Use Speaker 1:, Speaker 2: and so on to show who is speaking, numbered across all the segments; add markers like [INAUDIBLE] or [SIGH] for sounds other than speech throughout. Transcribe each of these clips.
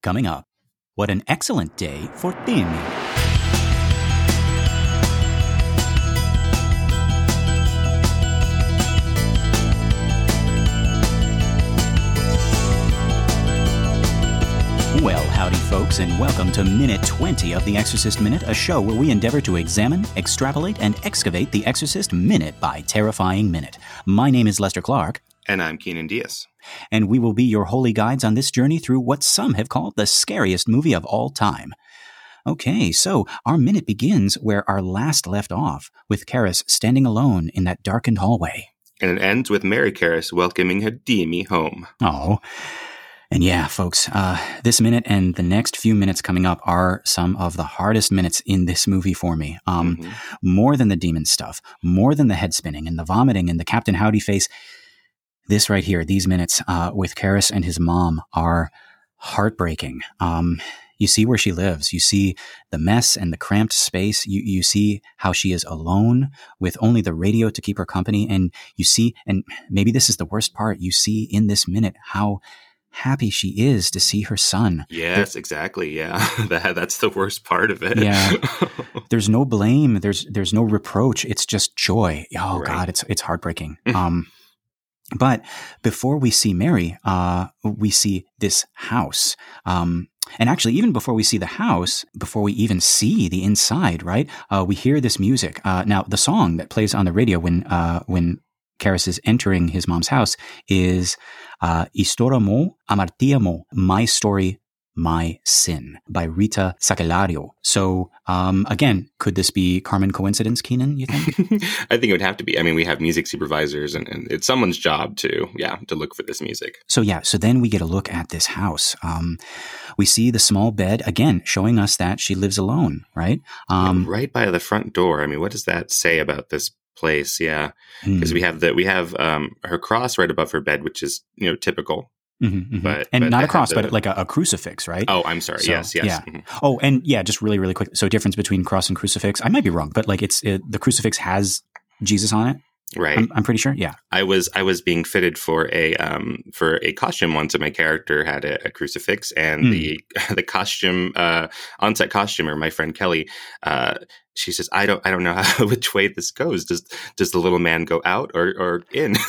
Speaker 1: Coming up, what an excellent day for Dimmy. Well, howdy, folks, and welcome to Minute 20 of The Exorcist Minute, a show where we endeavor to examine, extrapolate, and excavate The Exorcist minute by terrifying minute. My name is Lester Clark.
Speaker 2: And I'm Keenan Diaz.
Speaker 1: And we will be your holy guides on this journey through what some have called the scariest movie of all time. Okay, so our minute begins where our last left off, with Karras standing alone in that darkened hallway.
Speaker 2: And it ends with Mary Karras welcoming her Dimmy home.
Speaker 1: Oh. And yeah, folks, uh, this minute and the next few minutes coming up are some of the hardest minutes in this movie for me. Um, mm-hmm. More than the demon stuff, more than the head spinning and the vomiting and the Captain Howdy face this right here, these minutes uh, with Karras and his mom are heartbreaking. Um, you see where she lives. You see the mess and the cramped space. You, you see how she is alone with only the radio to keep her company. And you see, and maybe this is the worst part, you see in this minute how happy she is to see her son.
Speaker 2: Yes, there, exactly. Yeah. [LAUGHS] that that's the worst part of it.
Speaker 1: yeah. [LAUGHS] There's no blame, there's there's no reproach. It's just joy. Oh right. god, it's it's heartbreaking. [LAUGHS] um but before we see Mary, uh, we see this house. Um, and actually, even before we see the house, before we even see the inside, right? Uh, we hear this music. Uh, now, the song that plays on the radio when uh, when Karras is entering his mom's house is uh, Historia mo amartia mo, my story, my Sin by Rita Sakellari. So, um, again, could this be Carmen coincidence, Keenan, you think? [LAUGHS]
Speaker 2: I think it would have to be. I mean, we have music supervisors and, and, it's someone's job to, yeah, to look for this music.
Speaker 1: So, yeah, so then we get a look at this house. Um, we see the small bed, again, showing us that she lives alone, right?
Speaker 2: Um, right by the front door. I mean, what does that say about this place? Yeah. Because mm. we have the, we have, um, her cross right above her bed, which is, you know, typical
Speaker 1: Mm-hmm, mm-hmm. But and but not a cross, but like a, a, crucifix, right?
Speaker 2: Oh, I'm sorry. So, yes, yes.
Speaker 1: Yeah. Mm-hmm. Oh, and yeah, just really, really quick. So, difference between cross and crucifix. I might be wrong, but like it's it, the crucifix has Jesus on it.
Speaker 2: Right.
Speaker 1: I'm, I'm, pretty sure. Yeah.
Speaker 2: I was I was being fitted for a um for a costume once, and my character had a, a crucifix, and mm. the [LAUGHS] the costume uh on-set costumer, my friend Kelly, uh, she says, "I don't I don't know [LAUGHS] how, which way this goes. Does does the little man go out or or in?" [LAUGHS]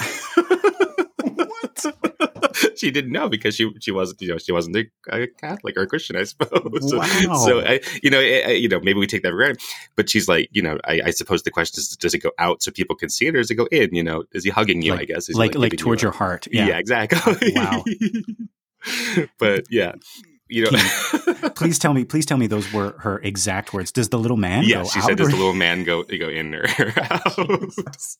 Speaker 2: she didn't know because she she wasn't you know she wasn't a, Catholic or a Christian, I [LAUGHS] suppose. Wow. so I, you know, I, you know, maybe we take that for granted. But she's like, you know, I, I, suppose the question is, does it go out so people can see it, or does it go in? You know, is he hugging you?
Speaker 1: Like,
Speaker 2: I guess,
Speaker 1: is like like, like towards you your heart.
Speaker 2: Yeah, yeah exactly. Wow. [LAUGHS] but yeah, you know [LAUGHS]
Speaker 1: please tell me please tell me those were her exact words does the little man
Speaker 2: yeah she said does the little man go go in her house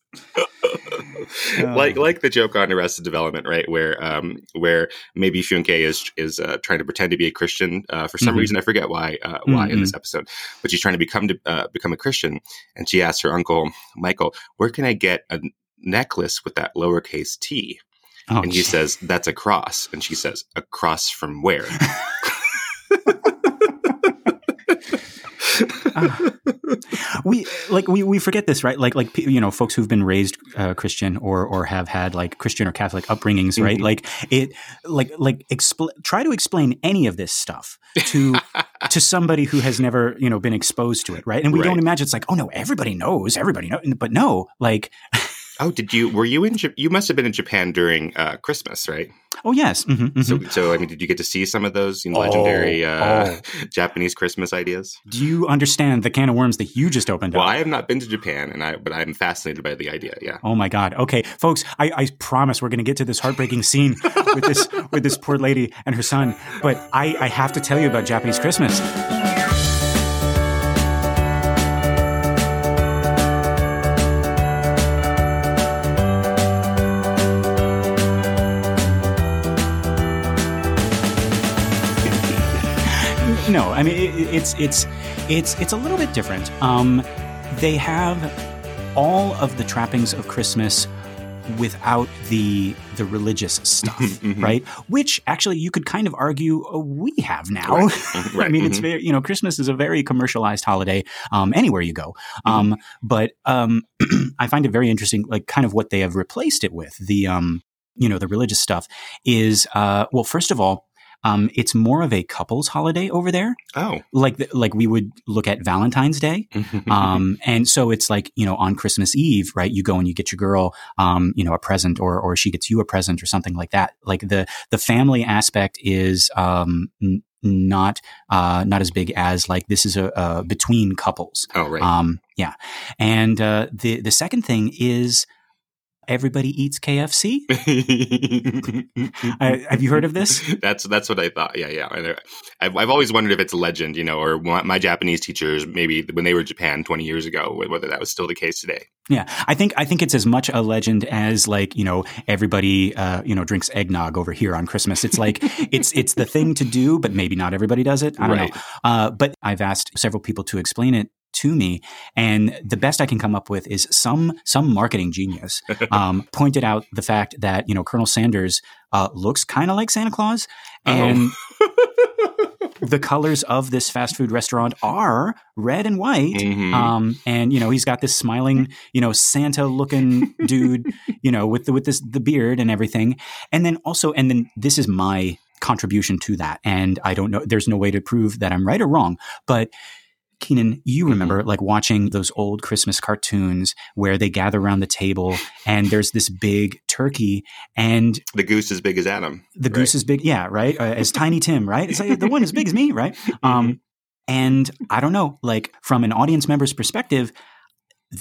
Speaker 2: uh, like like the joke on arrested development right where um where Maeby Fünke is is uh, trying to pretend to be a christian uh, for some mm-hmm. reason i forget why uh, why mm-hmm. in this mm-hmm. episode but she's trying to become to uh, become a christian and she asks her uncle michael where can i get a necklace with that lowercase t Oh, and he geez. says, That's a cross. And she says, A cross from where? [LAUGHS]
Speaker 1: uh, [LAUGHS] we like we, we forget this right like like you know folks who've been raised uh, christian or or have had like christian or catholic upbringings right mm-hmm. like it like like expl- try to explain any of this stuff to to somebody who has never you know been exposed to it right and we right. don't imagine it's like oh no everybody knows everybody knows but no like
Speaker 2: Oh, did you? Were you in? You must have been in Japan during uh, Christmas, right?
Speaker 1: Oh yes. Mm-hmm, mm-hmm.
Speaker 2: So, so I mean, did you get to see some of those you know, legendary oh, uh, oh. [LAUGHS] Japanese Christmas ideas?
Speaker 1: Do you understand the can of worms that you just opened?
Speaker 2: Well,
Speaker 1: up?
Speaker 2: I have not been to Japan, and I but I'm fascinated by the idea. Yeah.
Speaker 1: Oh my god. Okay, folks, I, I promise we're going to get to this heartbreaking scene with this with this poor lady and her son, but I, I have to tell you about Japanese Christmas. No, I mean it, it's it's it's it's a little bit different. Um, they have all of the trappings of Christmas without the the religious stuff, mm-hmm. right? Which actually you could kind of argue uh, we have now. Right. [LAUGHS] Mm-hmm. right. I mean, mm-hmm. it's very you know Christmas is a very commercialized holiday um, anywhere you go. Mm-hmm. Um, but um, [CLEARS THROAT] I find it very interesting, like kind of what they have replaced it with. The um, you know the religious stuff is uh, well, first of all, um, it's more of a couples holiday over there.
Speaker 2: Oh,
Speaker 1: like the, like we would look at Valentine's Day, [LAUGHS] um, and so it's like you know on Christmas Eve, right? You go and you get your girl, um, you know, a present, or or she gets you a present, or something like that. Like the the family aspect is um, n- not uh, not as big as like this is a, a between couples.
Speaker 2: Oh, right.
Speaker 1: Um, yeah, and uh, the the second thing is everybody eats KFC. [LAUGHS] I, have you heard of this?
Speaker 2: That's that's what I thought. Yeah, yeah. Uh, I've, I've always wondered if it's a legend, you know, or my Japanese teachers maybe when they were in Japan twenty years ago, whether that was still the case today.
Speaker 1: Yeah, I think I think it's as much a legend as like you know everybody uh, you know drinks eggnog over here on Christmas. It's like [LAUGHS] it's it's the thing to do, but maybe not everybody does it. I don't right. know. Uh, but I've asked several people to explain it to me. And the best I can come up with is some some marketing genius [LAUGHS] um, pointed out the fact that you know Colonel Sanders uh, looks kind of like Santa Claus, and [LAUGHS] the colors of this fast food restaurant are red and white. Mm-hmm. Um, and you know he's got this smiling, you know, Santa looking [LAUGHS] dude, you know, with the with this the beard and everything. And then also, and then this is my contribution to that. And I don't know, there's no way to prove that I'm right or wrong, but Keenan, you mm-hmm. remember mm-hmm. like watching those old Christmas cartoons where they gather around the table and there's this big turkey and
Speaker 2: the goose is big as Adam.
Speaker 1: The right? goose is big, yeah, right, uh, as Tiny Tim, right? It's like the one as big as me, right? Mm-hmm. Um, and I don't know, like from an audience member's perspective,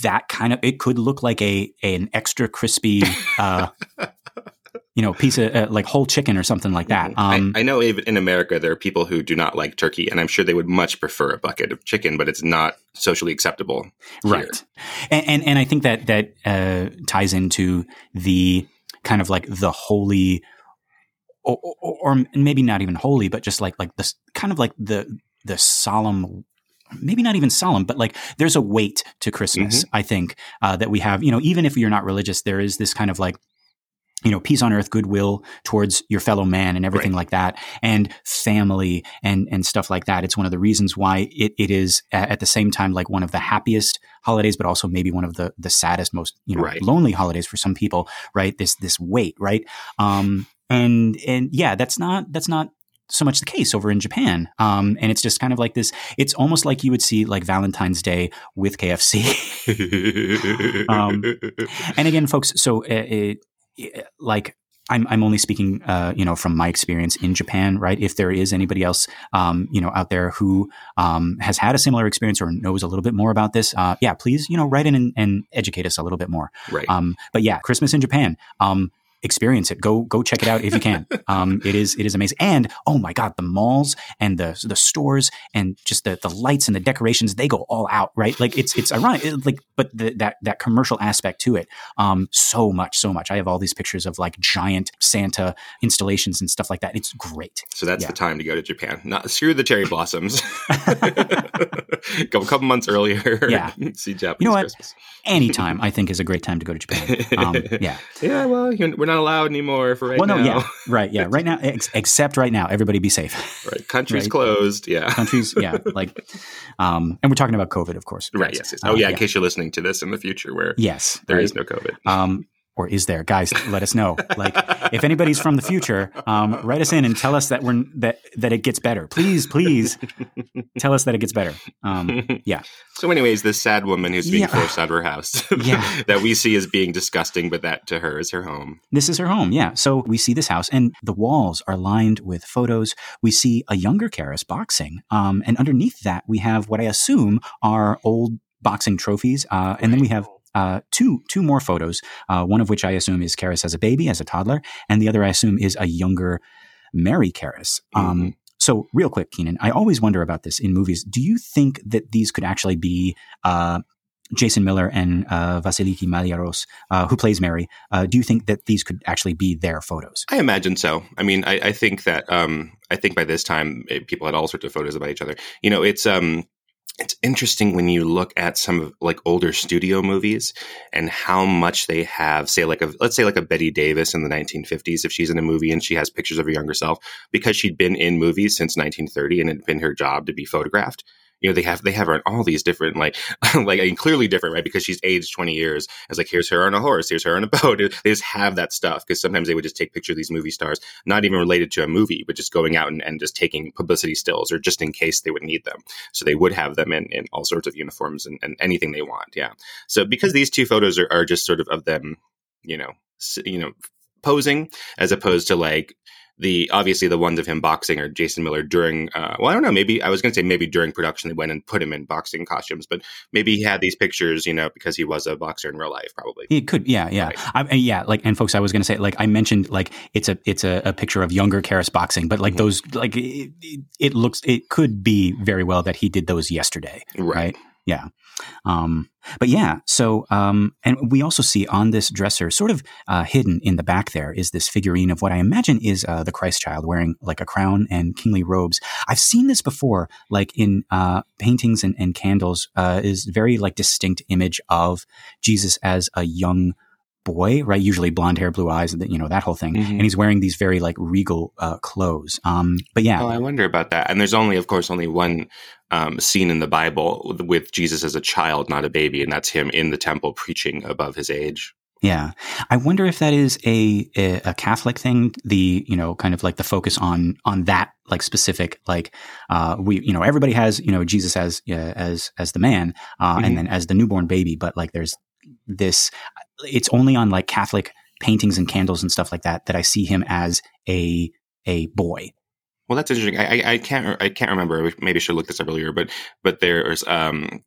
Speaker 1: that kind of it could look like a an extra crispy uh, [LAUGHS] you know, piece of uh, like whole chicken or something like that.
Speaker 2: Mm-hmm. Um, I, I, know even in America there are people who do not like turkey, and I'm sure they would much prefer a bucket of chicken, but it's not socially acceptable,
Speaker 1: here. right? And, and, and I think that that uh, ties into the kind of like the holy, or, or, or maybe not even holy, but just like like this kind of like the the solemn maybe not even solemn, but like there's a weight to Christmas, mm-hmm. I think, uh, that we have. You know, even if you're not religious, there is this kind of like you know, peace on earth, goodwill towards your fellow man and everything right. like that, and family and, and stuff like that. It's one of the reasons why it, it is at the same time like one of the happiest holidays, but also maybe one of the, the saddest, most, you know, right. lonely holidays for some people, right? This, this weight, right? Um, and, and yeah, that's not, that's not so much the case over in Japan. Um, and it's just kind of like this, it's almost like you would see like Valentine's Day with KFC. [LAUGHS] um, and again, folks, so uh, like I'm, I'm only speaking, uh, you know, from my experience in Japan, right? If there is anybody else, um, you know, out there who um, has had a similar experience or knows a little bit more about this, uh, yeah, please, you know, write in and, and, educate us a little bit more.
Speaker 2: Right.
Speaker 1: Um, but yeah, Christmas in Japan. Um, experience it. Go go check it out if you can. [LAUGHS] Um, it is it is amazing. And oh my god, the malls and the the stores and just the the lights and the decorations they go all out. Right, like it's it's ironic. It, like, but the, that that commercial aspect to it, um, so much so much. I have all these pictures of like giant Santa installations and stuff like that. It's great.
Speaker 2: So that's yeah. the time to go to Japan. Not screw the cherry blossoms. [LAUGHS] [LAUGHS] go a couple months earlier.
Speaker 1: Yeah,
Speaker 2: see Japanese
Speaker 1: you know what?
Speaker 2: Christmas.
Speaker 1: Anytime I think is a great time to go to Japan. Um, yeah,
Speaker 2: yeah. Well, we're not allowed anymore for right well, no,
Speaker 1: now. Yeah, [LAUGHS] right. Yeah, right now. Ex- except right now, everybody be safe. [LAUGHS]
Speaker 2: Right. Countries right? closed. Yeah.
Speaker 1: Countries. Yeah. [LAUGHS] Like, um, and we're talking about COVID, of course.
Speaker 2: Right. Yes. yes. Oh, yeah, uh, In case you're listening to this in the future, where
Speaker 1: yes,
Speaker 2: there
Speaker 1: right?
Speaker 2: is no COVID.
Speaker 1: Um, or is there? Guys, let us know. Like, if anybody's from the future, um, write us in and tell us that we're that that it gets better. Please, please, tell us that it gets better. Um, yeah.
Speaker 2: So, anyways, this sad woman who's being yeah. forced out of her house, [LAUGHS]
Speaker 1: yeah, [LAUGHS]
Speaker 2: that we see as being disgusting, but that to her is her home.
Speaker 1: This is her home. Yeah. So we see this house, and the walls are lined with photos. We see a younger Karras boxing, um, and underneath that we have what I assume are old boxing trophies, uh, and then we have uh, two two more photos. Uh, one of which I assume is Karras as a baby, as a toddler, and the other I assume is a younger Mary Karras. Um, mm-hmm. So, real quick, Keenan, I always wonder about this in movies. Do you think that these could actually be uh, Jason Miller and uh, Vasiliki Maliaros, uh, who plays Mary? Uh, do you think that these could actually be their photos?
Speaker 2: I imagine so. I mean, I, I think that um, I think by this time it, people had all sorts of photos about each other. You know, it's um, it's interesting when you look at some of like older studio movies and how much they have say like a let's say like a Bette Davis in the 1950s if she's in a movie and she has pictures of her younger self because she'd been in movies since 1930 and it had been her job to be photographed you know they have they have her on all these different like [LAUGHS] like I mean, clearly different right? Because she's aged 20 years. It's like here's her on a horse here's her on a [LAUGHS] boat. They just have that stuff because sometimes they would just take pictures of these movie stars not even related to a movie but just going out and, and just taking publicity stills or just in case they would need them. So they would have them in, in all sorts of uniforms and, and anything they want yeah. So because these two photos are, are just sort of of them you know you know posing as opposed to like the obviously the ones of him boxing or Jason Miller during uh, well I don't know maybe I was going to say maybe during production they went and put him in boxing costumes but maybe he had these pictures you know because he was a boxer in real life probably
Speaker 1: it could yeah yeah right. I, yeah like and folks I was going to say like I mentioned like it's a it's a, a picture of younger Karras boxing but like mm-hmm. those like it, it, looks it could be very well that he did those yesterday right, right? yeah um, but yeah, so um, and we also see on this dresser, sort of uh, hidden in the back, there is this figurine of what I imagine is uh, the Christ child wearing like a crown and kingly robes. I've seen this before, like in uh, paintings and, and candles, uh, is very like distinct image of Jesus as a young boy, right? Usually blonde hair, blue eyes, you know, that whole thing. Mm-hmm. And he's wearing these very like regal uh, clothes. Um, but yeah.
Speaker 2: Oh, I wonder about that. And there's only, of course, only one um, scene in the Bible with Jesus as a child, not a baby. And that's him in the temple preaching above his age.
Speaker 1: Yeah. I wonder if that is a, a, Catholic thing, the, you know, kind of like the focus on, on that like specific, like, uh, we, you know, everybody has, you know, Jesus as, uh, as, as the man, uh, mm-hmm. and then as the newborn baby, but like there's this, it's only on like Catholic paintings and candles and stuff like that that I see him as a a boy.
Speaker 2: Well, that's interesting. I, I can't I can't remember. Maybe I should look this up earlier, but but there's um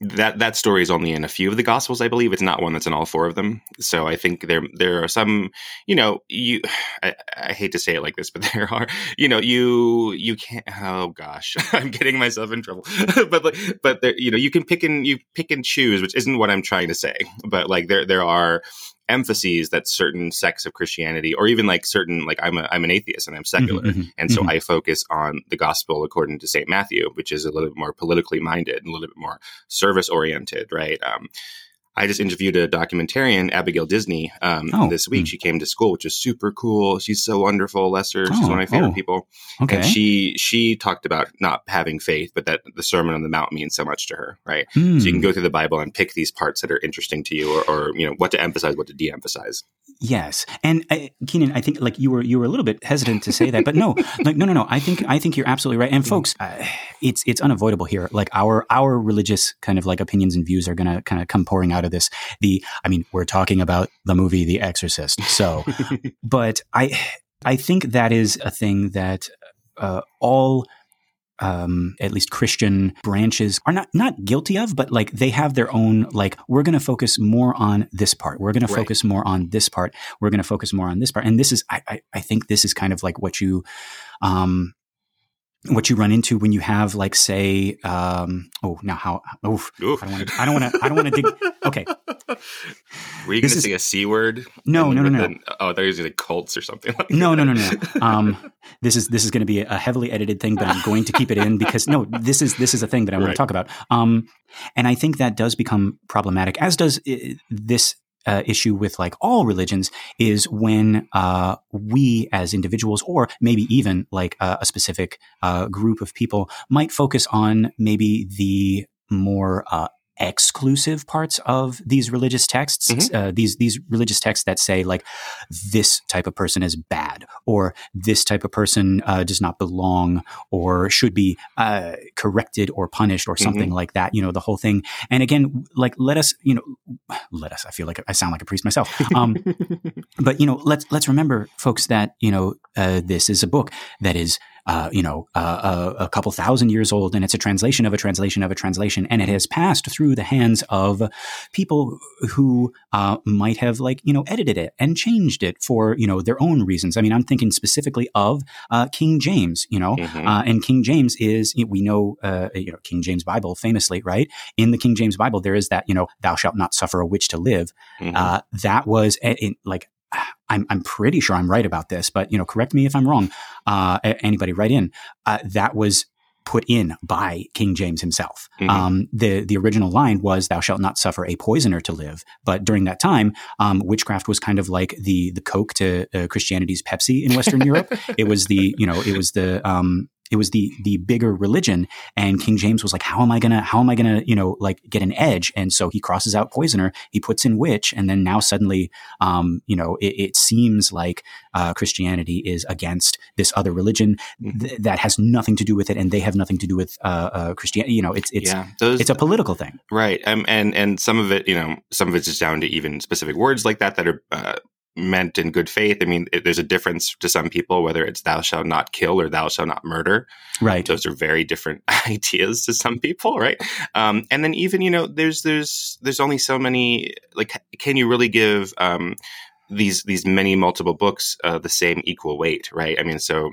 Speaker 2: that that story is only in a few of the gospels i believe. It's not one that's in all four of them. So i think there there are some you know you [SIGHS] I, I, hate to say it like this but [LAUGHS] there are you know you you can't oh gosh [LAUGHS] i'm getting myself in trouble. [LAUGHS] But but there you know you can pick and you pick and choose which isn't what i'm trying to say. But like there there are emphases that certain sects of Christianity, or even like certain, like I'm a, I'm an atheist and I'm mm-hmm, secular, mm-hmm, and so mm-hmm. I focus on the gospel according to Saint Matthew, which is a little bit more politically minded and a little bit more service oriented, right? Um, I just interviewed a documentarian, Abigail Disney, um, oh, this week. Mm. She came to school, which is super cool. She's so wonderful, Lester. She's one of my favorite oh, people. Okay. And she she talked about not having faith, but that the Sermon on the Mount means so much to her, right? Mm. So you can hmm. go through the Bible and pick these parts that are interesting to you, or, or you know what to emphasize, what to de-emphasize.
Speaker 1: Yes, and uh, Keenan, I think like you were you were a little bit hesitant to say that, but no, [LAUGHS] like no, no, no. I think I think you're absolutely right. And folks, uh, it's it's unavoidable here. Like our our religious kind of like opinions and views are going to kind of come pouring out of this. The I mean, we're talking about the movie The Exorcist, so, [LAUGHS] but I I think that is a thing that uh, all um, at least Christian branches are not not guilty of, but like they have their own like we're going to focus more on this part. We're going to focus more on this part. We're going to focus more on this part. And this is I, I, I think this is kind of like what you um what you run into when you have like say um oh now how oof, oof. I don't want to I don't want to I don't want to dig okay.
Speaker 2: Were you going to say a c word
Speaker 1: no no no. no
Speaker 2: oh they're using the cults or something [LAUGHS] like
Speaker 1: no no no no [LAUGHS] um this is this is going to be a heavily edited thing but I'm going to keep it in because no this is this is a thing that I want right. to talk about. Um and I think that does become problematic as does uh, this uh, issue with like all religions is when uh, we as individuals or maybe even like uh, a specific uh, group of people might focus on maybe the more uh, exclusive parts of these religious texts, mm-hmm. uh, these these religious texts that say like this type of person is bad, or this type of person uh, does not belong, or should be uh, corrected or punished, or something mm-hmm. like that. You know, the whole thing. And again, like let us, you know, let us. I feel like I sound like a priest myself. Um, [LAUGHS] but you know, let's let's remember, folks, that you know uh, this is a book that is uh, you know, uh, a, a, couple thousand years old, and it's a translation of a translation of a translation, and it has passed through the hands of people who uh, might have, like, you know, edited it and changed it for, you know, their own reasons. I mean, I'm thinking specifically of uh, King James, you know, mm-hmm. Uh, and King James is, we know, uh, you know, King James Bible famously, right? In the King James Bible, there is that, you know, thou shalt not suffer a witch to live. Mm-hmm. that was, in, like, I'm, I'm pretty sure I'm right about this, but you know, correct me if I'm wrong. Uh, anybody write in. Uh, that was put in by King James himself. Mm-hmm. Um, the the original line was "Thou shalt not suffer a poisoner to live." But during that time, um, witchcraft was kind of like the the Coke to uh, Christianity's Pepsi in Western Europe. [LAUGHS] It was the you know it was the um, it was the the bigger religion, and King James was like, how am I gonna how am I gonna you know like get an edge? And so he crosses out poisoner, he puts in witch, and then now suddenly, um, you know, it, it seems like uh, Christianity is against this other religion mm-hmm. th- that has nothing to do with it, and they have nothing to do with uh, uh, Christianity. You know, it's it's yeah, those, it's a political thing,
Speaker 2: right? Um, and and some of it, you know, some of it's just down to even specific words like that that are uh, meant in good faith. I mean, it, there's a difference to some people whether it's "thou shalt not kill" or "thou shalt not murder."
Speaker 1: Right.
Speaker 2: Those are very different [LAUGHS] ideas to some people, right? Um, and then even you know, there's there's there's only so many. Like, can you really give um, these these many multiple books uh, the same equal weight, right? I mean, so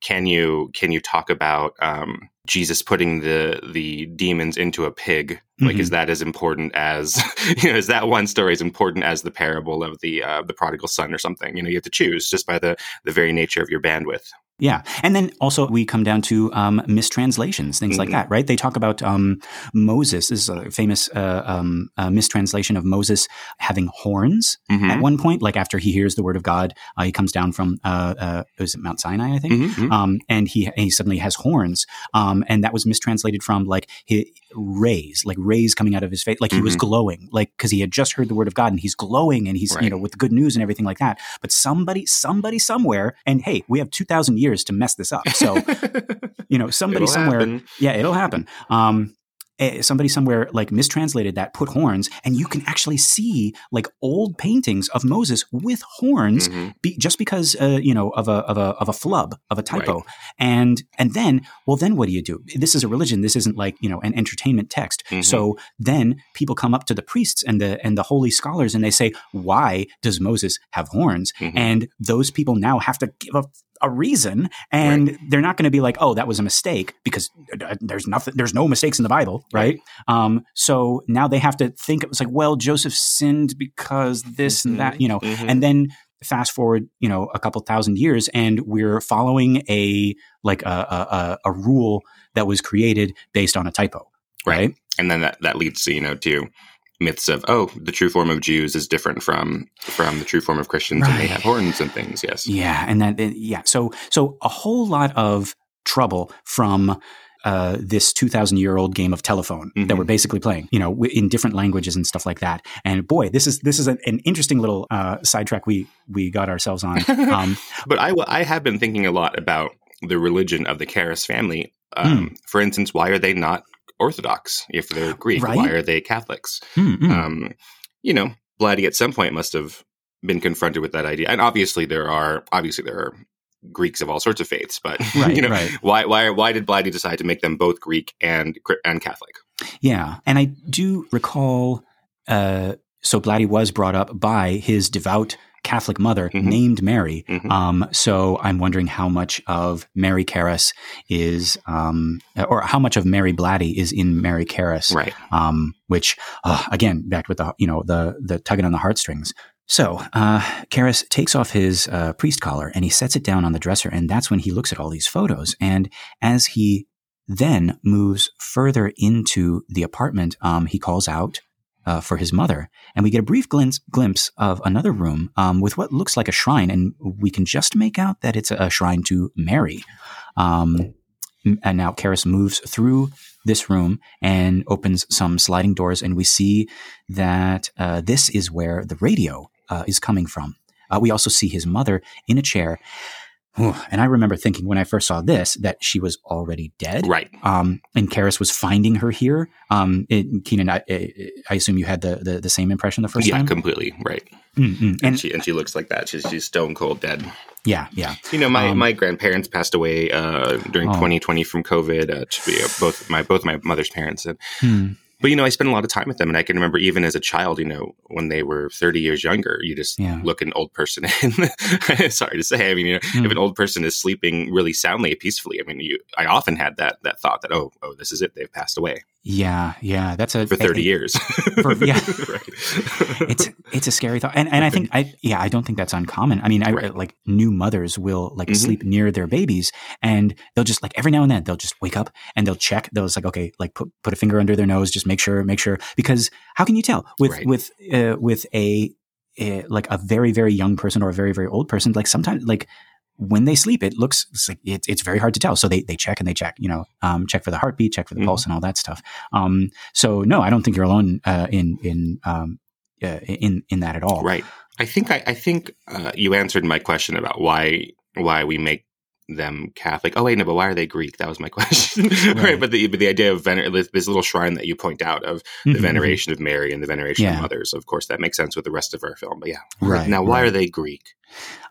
Speaker 2: can you can you talk about um, Jesus putting the the demons into a pig? Like, mm-hmm. is that as important as [LAUGHS] you know? Is that one story as important as the parable of the uh, the prodigal son or something? You know, you have to choose just by the the very nature of your bandwidth.
Speaker 1: Yeah. And then also we come down to um, mistranslations, things mm-hmm. like that, right? They talk about um, Moses. This is a famous uh, um, uh, mistranslation of Moses having horns mm-hmm. at one point. Like after he hears the word of God, uh, he comes down from, uh, uh, was it Mount Sinai, I think? Mm-hmm. mm-hmm. Um, and he, he suddenly has horns. Um, and that was mistranslated from like his rays, like rays coming out of his face. Like he was mm-hmm. glowing, like, cause he had just heard the word of God and he's glowing and he's, right. you know, with the good news and everything like that. But somebody, somebody somewhere, and hey, we have 2,000 years years to mess this up. So, [LAUGHS] you know, somebody somewhere, happen. yeah, it'll happen. Um, eh, somebody somewhere like mistranslated that, put horns, and you can actually see like old paintings of Moses with horns, mm-hmm. be, just because uh, you know of a of a of a flub of a typo, right. and and then well then what do you do? This is a religion. This isn't like you know an entertainment text. Mm-hmm. So then people come up to the priests and the and the holy scholars and they say, why does Moses have horns? Mm-hmm. And those people now have to give a a reason and right. they're not going to be like oh that was a mistake because uh, there's nothing there's no mistakes in the bible right, right. Um, so now they have to think it was like well joseph sinned because this mm-hmm. and that you know mm-hmm. and then fast forward you know a couple thousand years and we're following a like a, a, a rule that was created based on a typo right, right?
Speaker 2: and then that, that leads to you know to myths of oh the true form of Jews is different from from the true form of Christians right. and they have horns and things yes
Speaker 1: yeah and that yeah so so a whole lot of trouble from uh, this 2000 year old game of telephone mm-hmm. that we're basically playing, you know, in different languages and stuff like that. And boy, this is, this is an, an interesting little, uh, sidetrack we, we got ourselves on. [LAUGHS] Um,
Speaker 2: but I, I have been thinking a lot about the religion of the Karras family. Um, mm. For instance, why are they not Orthodox if they're Greek? Right? Why are they Catholics? Mm-hmm. Um, you know, Blatty at some point must have been confronted with that idea. And obviously, there are obviously there are Greeks of all sorts of faiths, but [LAUGHS] right, you know, right. why why why did Blatty decide to make them both Greek and and Catholic?
Speaker 1: Yeah, and I do recall. Uh, so Blatty was brought up by his devout Catholic mother mm-hmm. named Mary. Mm-hmm. Um, so I'm wondering how much of Mary Karras is, um, or how much of Mary Blatty is in Mary Karras,
Speaker 2: right?
Speaker 1: Um, which uh, again, back with the you know the the tugging on the heartstrings. So uh, Karras takes off his uh, priest collar and he sets it down on the dresser, and that's when he looks at all these photos. And as he then moves further into the apartment, um, he calls out uh, for his mother. And we get a brief glimpse, glimpse of another room um, with what looks like a shrine, and we can just make out that it's a shrine to Mary. Um, and now Karras moves through this room and opens some sliding doors, and we see that uh, this is where the radio uh, is coming from. Uh, we also see his mother in a chair. And I remember thinking when I first saw this that she was already dead.
Speaker 2: Right.
Speaker 1: Um, and Karras was finding her here. Um, it, Keenan, I, I, assume you had the, the, the, same impression the first
Speaker 2: yeah,
Speaker 1: time?
Speaker 2: Yeah, completely. Right. Mm-hmm. And, and, she, and she looks like that. She's, she's stone cold dead.
Speaker 1: Yeah, yeah.
Speaker 2: You know, my, um, my grandparents passed away uh, during oh. 2020 from COVID. Uh, both my both my mother's parents, and hmm but you know, I spent a lot of time with them, and I can remember even as a child, you know, when they were thirty years younger, you just yeah. look an old person in. [LAUGHS] sorry to say, I mean, you know, mm. if an old person is sleeping really soundly, peacefully, I mean, you, I often had that that thought that oh, oh, this is it, they've passed away.
Speaker 1: Yeah, yeah, that's a
Speaker 2: for thirty a, years. [LAUGHS] For,
Speaker 1: yeah, [LAUGHS] it's it's a scary thought, and and I think I yeah I don't think that's uncommon. I mean, I right. like new mothers will like mm-hmm. sleep near their babies, and they'll just like every now and then they'll just wake up and they'll check. They'll just like okay, like put put a finger under their nose, just make sure, make sure, because how can you tell with right. with uh, with a, a like a very very young person or a very very old person? Like sometimes like when they sleep, it looks it's, like it, it's very hard to tell. So they, they check and they check, you know, um, check for the heartbeat, check for the mm-hmm. pulse, and all that stuff. Um, so no, I don't think you're alone uh, in in um, uh, in in that at all.
Speaker 2: Right. I think I, I think uh, you answered my question about why why we make them Catholic. Oh wait, no, but why are they Greek? That was my [LAUGHS] question. right. right. But the but the idea of vener- this little shrine that you point out of the mm-hmm. veneration of Mary and the veneration yeah. of mothers, of course, that makes sense with the rest of our film. But yeah, right. Now, why right. are they Greek?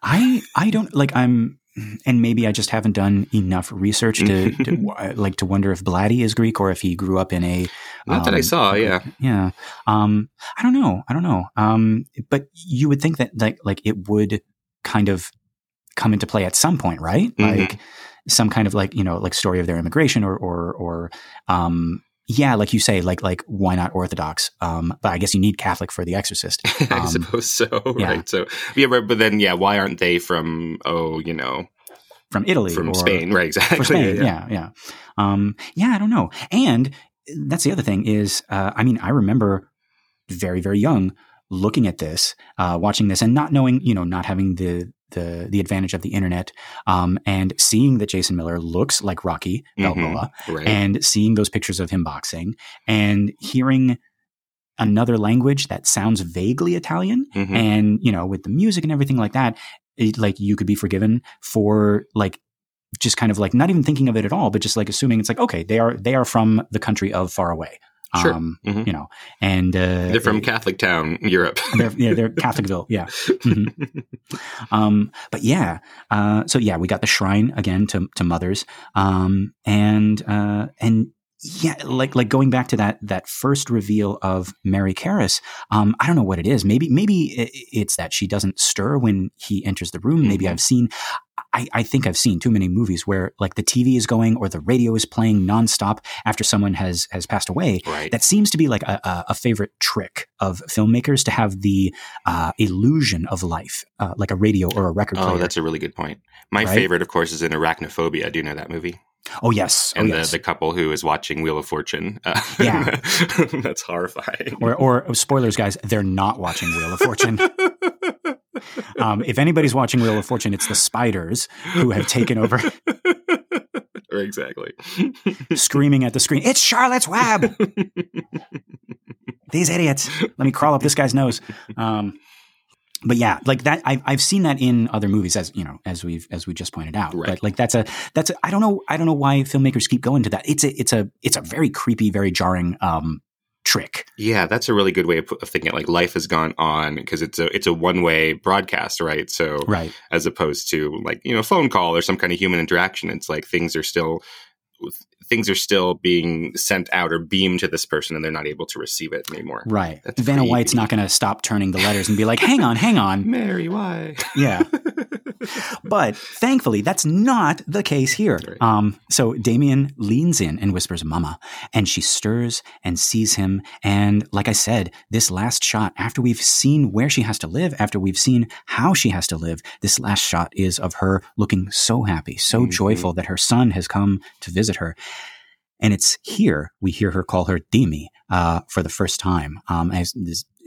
Speaker 1: I I don't like. I'm and maybe I just haven't done enough research to, [LAUGHS] to like to wonder if Blatty is Greek or if he grew up in a.
Speaker 2: Not um, that I um, saw, yeah,
Speaker 1: yeah. Um, I don't know. I don't know. Um, but you would think that like like it would kind of come into play at some point, right? Mm-hmm. Like some kind of like you know like story of their immigration or or or um yeah, like you say, like like why not Orthodox? Um, but I guess you need Catholic for The Exorcist. [LAUGHS]
Speaker 2: Um, I suppose so, [LAUGHS] yeah. right? So yeah, but, but then yeah, why aren't they from oh you know
Speaker 1: from Italy
Speaker 2: from Spain, right? [LAUGHS] Exactly.
Speaker 1: Spain, yeah, yeah, yeah. Um, yeah, I don't know. And that's the other thing is, uh, I mean, I remember very very young looking at this, uh, watching this, and not knowing, you know, not having the the the advantage of the internet, um, and seeing that Jason Miller looks like Rocky Balboa, mm-hmm, right. and seeing those pictures of him boxing, and hearing another language that sounds vaguely Italian, mm-hmm. and you know, with the music and everything like that, it, like you could be forgiven for like just kind of like not even thinking of it at all, but just like assuming it's like okay, they are they are from the country of far away.
Speaker 2: Sure. Um,
Speaker 1: mm-hmm. You know, and uh,
Speaker 2: they're from Catholic Town, Europe. [LAUGHS]
Speaker 1: they're, yeah, they're [LAUGHS] Catholicville. Yeah. Mm-hmm. um, but yeah, uh, so yeah, we got the shrine again to to mothers, um, and uh, and yeah, like like going back to that that first reveal of Mary Karras, um, I don't know what it is. Maybe maybe it's that she doesn't stir when he enters the room. Maybe mm-hmm. I've seen I, I, think I've seen too many movies where like the TV is going or the radio is playing nonstop after someone has has passed away.
Speaker 2: Right.
Speaker 1: That seems to be like a, a, a favorite trick of filmmakers to have the uh, illusion of life, uh, like a radio or a record
Speaker 2: oh,
Speaker 1: player.
Speaker 2: that's a really good point. My right? favorite, of course, is in Arachnophobia. Do you know that movie?
Speaker 1: Oh yes,
Speaker 2: and
Speaker 1: oh, yes.
Speaker 2: the the couple who is watching Wheel of Fortune. Uh,
Speaker 1: yeah, [LAUGHS]
Speaker 2: that's horrifying.
Speaker 1: Or, or spoilers, guys, they're not watching Wheel of Fortune. [LAUGHS] [LAUGHS] Um, if anybody's watching Wheel of Fortune, it's the spiders who have taken over. [LAUGHS]
Speaker 2: exactly. [LAUGHS]
Speaker 1: screaming at the screen, it's Charlotte's Web! These idiots. Let me crawl up this guy's nose. Um, but yeah, like that, I've, I've seen that in other movies, as you know, as we've as we just pointed out.
Speaker 2: Right.
Speaker 1: But like that's a that's a, I don't know I don't know why filmmakers keep going to that. It's a it's a it's a very creepy, very jarring um, trick.
Speaker 2: Yeah, that's a really good way of, thinking. It. Like life has gone on because it's a it's a one way broadcast, right? So
Speaker 1: right,
Speaker 2: as opposed to like you know phone call or some kind of human interaction, it's like things are still things are still being sent out or beamed to this person and they're not able to receive it anymore.
Speaker 1: Right. That's Vanna creepy. White's not going to stop turning the letters and be like, hang on, hang on. [LAUGHS]
Speaker 2: Mary, why?
Speaker 1: Yeah. [LAUGHS] but thankfully, that's not the case here. Right. Um, so Damien leans in and whispers, Mama, and she stirs and sees him. And like I said, this last shot, after we've seen where she has to live, after we've seen how she has to live, this last shot is of her looking so happy, so mm-hmm. joyful that her son has come to visit her. And it's here we hear her call her Dimmy uh, for the first time, um, as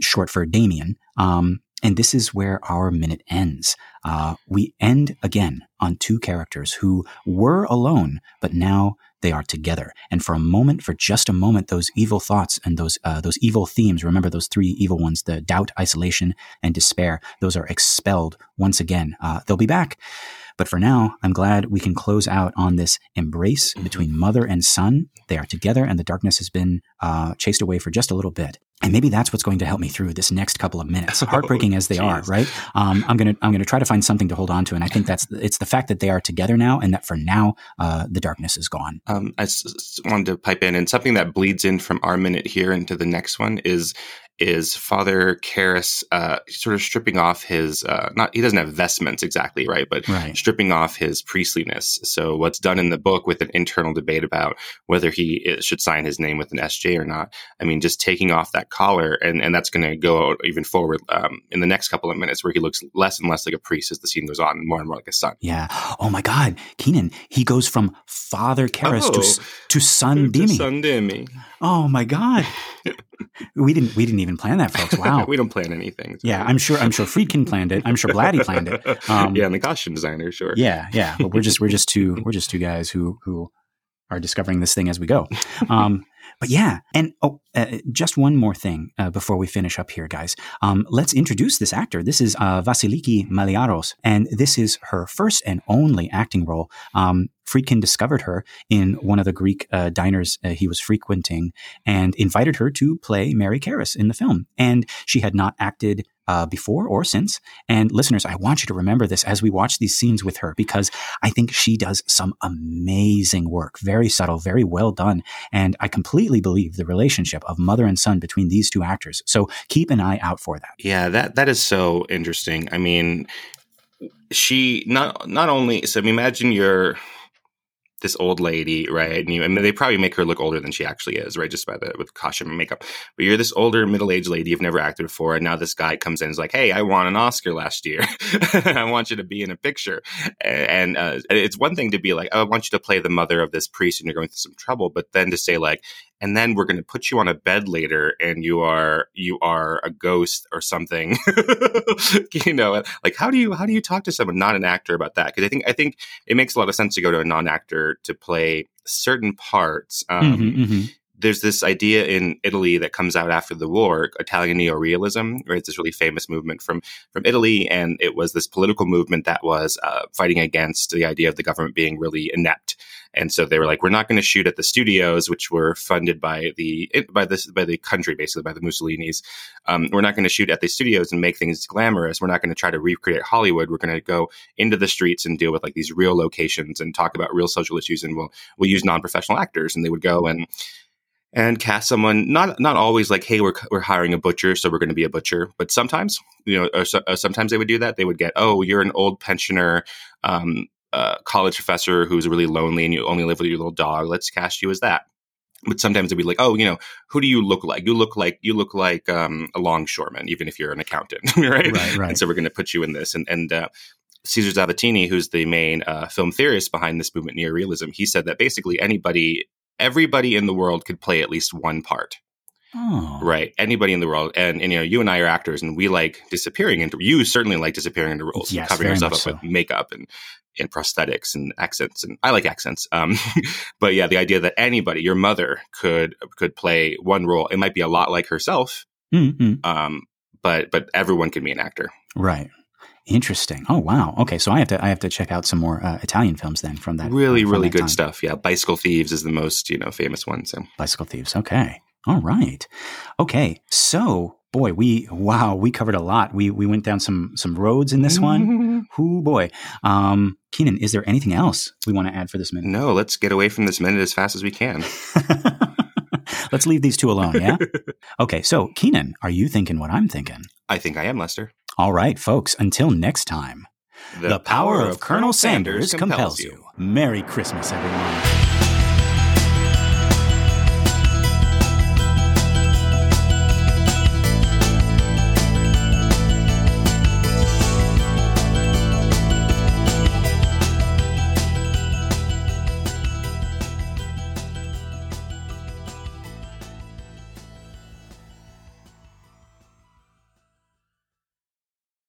Speaker 1: short for Damien. Um, and this is where our minute ends. Uh, we end again on two characters who were alone, but now they are together. And for a moment, for just a moment, those evil thoughts and those uh, those evil themes. Remember those three evil ones: the doubt, isolation, and despair. Those are expelled once again. Uh, they'll be back. But for now, I'm glad we can close out on this embrace between mother and son. They are together, and the darkness has been uh, chased away for just a little bit. And maybe that's what's going to help me through this next couple of minutes, [LAUGHS] heartbreaking oh, as they geez. are. Right? Um, I'm gonna I'm gonna try to find something to hold on to, and I think that's it's the fact that they are together now, and that for now uh, the darkness is gone.
Speaker 2: Um, I s- wanted to pipe in, and something that bleeds in from our minute here into the next one is is Father Karras uh, sort of stripping off his uh, not he doesn't have vestments exactly right, but
Speaker 1: right.
Speaker 2: stripping off his priestliness. So what's done in the book with an internal debate about whether he should sign his name with an SJ or not. I mean, just taking off that collar, and and that's going to go even forward um, in the next couple of minutes, where he looks less and less like a priest as the scene goes on, and more and more like a son.
Speaker 1: Yeah. Oh my God, Keenan, he goes from Father Karras oh, to to Son Dimmy.
Speaker 2: Son Dimmy.
Speaker 1: Oh my God. [LAUGHS] we didn't we didn't even plan that, folks. Wow. [LAUGHS]
Speaker 2: we don't plan anything.
Speaker 1: So. Yeah, I'm sure I'm sure Friedkin planned it. I'm sure Blatty planned it.
Speaker 2: Um, yeah, and the costume designer, sure.
Speaker 1: Yeah, yeah. But we're just we're just two we're just two guys who who are discovering this thing as we go. Um, but yeah, and oh, uh, just one more thing uh, before we finish up here, guys. Um, let's introduce this actor. This is uh, Vasiliki Maliaros, and this is her first and only acting role. Um, Friedkin discovered her in one of the Greek uh, diners uh, he was frequenting and invited her to play Mary Karras in the film. And she had not acted uh, before or since. And listeners, I want you to remember this as we watch these scenes with her because I think she does some amazing work, very subtle, very well done. And I completely believe the relationship of mother and son between these two actors. So keep an eye out for that.
Speaker 2: Yeah, that that is so interesting. I mean, she not not only so imagine you're this old lady, right? And you, I mean, they probably make her look older than she actually is, right? Just by the with costume and makeup. But you're this older middle aged lady you've never acted before, and now this guy comes in and is like, "Hey, I won an Oscar last year. [LAUGHS] I want you to be in a picture." And uh, it's one thing to be like, oh, "I want you to play the mother of this priest, and you're going through some trouble," but then to say like, and then we're going to put you on a bed later and you are you are a ghost or something. [LAUGHS] You know like how do you how do you talk to someone not an actor about that? Because i think i think it makes a lot of sense to go to a non-actor to play certain parts um, mm-hmm, mm-hmm there's this idea in Italy that comes out after the war, Italian neorealism, right? It's this really famous movement from from Italy, and it was this political movement that was uh, fighting against the idea of the government being really inept. And so they were like, we're not going to shoot at the studios, which were funded by the by this by the country, basically by the Mussolinis. Um, we're not going to shoot at the studios and make things glamorous. We're not going to try to recreate Hollywood. We're going to go into the streets and deal with like these real locations and talk about real social issues. And we'll we'll use non professional actors, and they would go and and cast someone not not always like hey we're, we're hiring a butcher so we're going to be a butcher but sometimes you know or sometimes they would do that. They would get oh you're an old pensioner um, uh, college professor who's really lonely and you only live with your little dog. Let's cast you as that. But sometimes it'd be like oh you know who do you look like? You look like you look like um, a longshoreman even if you're an accountant [LAUGHS] right? Right, right. and so we're going to put you in this and and uh, Cesar Zavattini, who's the main uh, film theorist behind this movement, neorealism, he said that basically anybody everybody in the world could play at least one part. Oh. Right. Anybody in the world. And, and, you know, you and I are actors and we like disappearing into, you certainly like disappearing into roles, yes, covering yourself up so. with makeup and, and prosthetics and accents. And I like accents. Um, [LAUGHS] but yeah, the idea that anybody, your mother could, could play one role. It might be a lot like herself. Mm-hmm. Um, but, but everyone can be an actor.
Speaker 1: Right. Interesting. Oh wow. Okay, so I have to I have to check out some more uh, Italian films then from that.
Speaker 2: Really,
Speaker 1: uh,
Speaker 2: really good
Speaker 1: time.
Speaker 2: stuff. Yeah, Bicycle Thieves is the most you know famous one. So
Speaker 1: Bicycle Thieves. Okay. All right. Okay. So boy, we wow, we covered a lot. We we went down some some roads in this one. [LAUGHS] Whoo boy. Um, Keenan, is there anything else we want to add for this minute?
Speaker 2: No. Let's get away from this minute as fast as we can. [LAUGHS]
Speaker 1: let's leave these two alone. Yeah. [LAUGHS] okay. So Keenan, are you thinking what I'm thinking?
Speaker 2: I think I am, Lester.
Speaker 1: All right, folks, until next time. The, the power, power, of Colonel Sanders, Sanders compels you. Merry Christmas, everyone.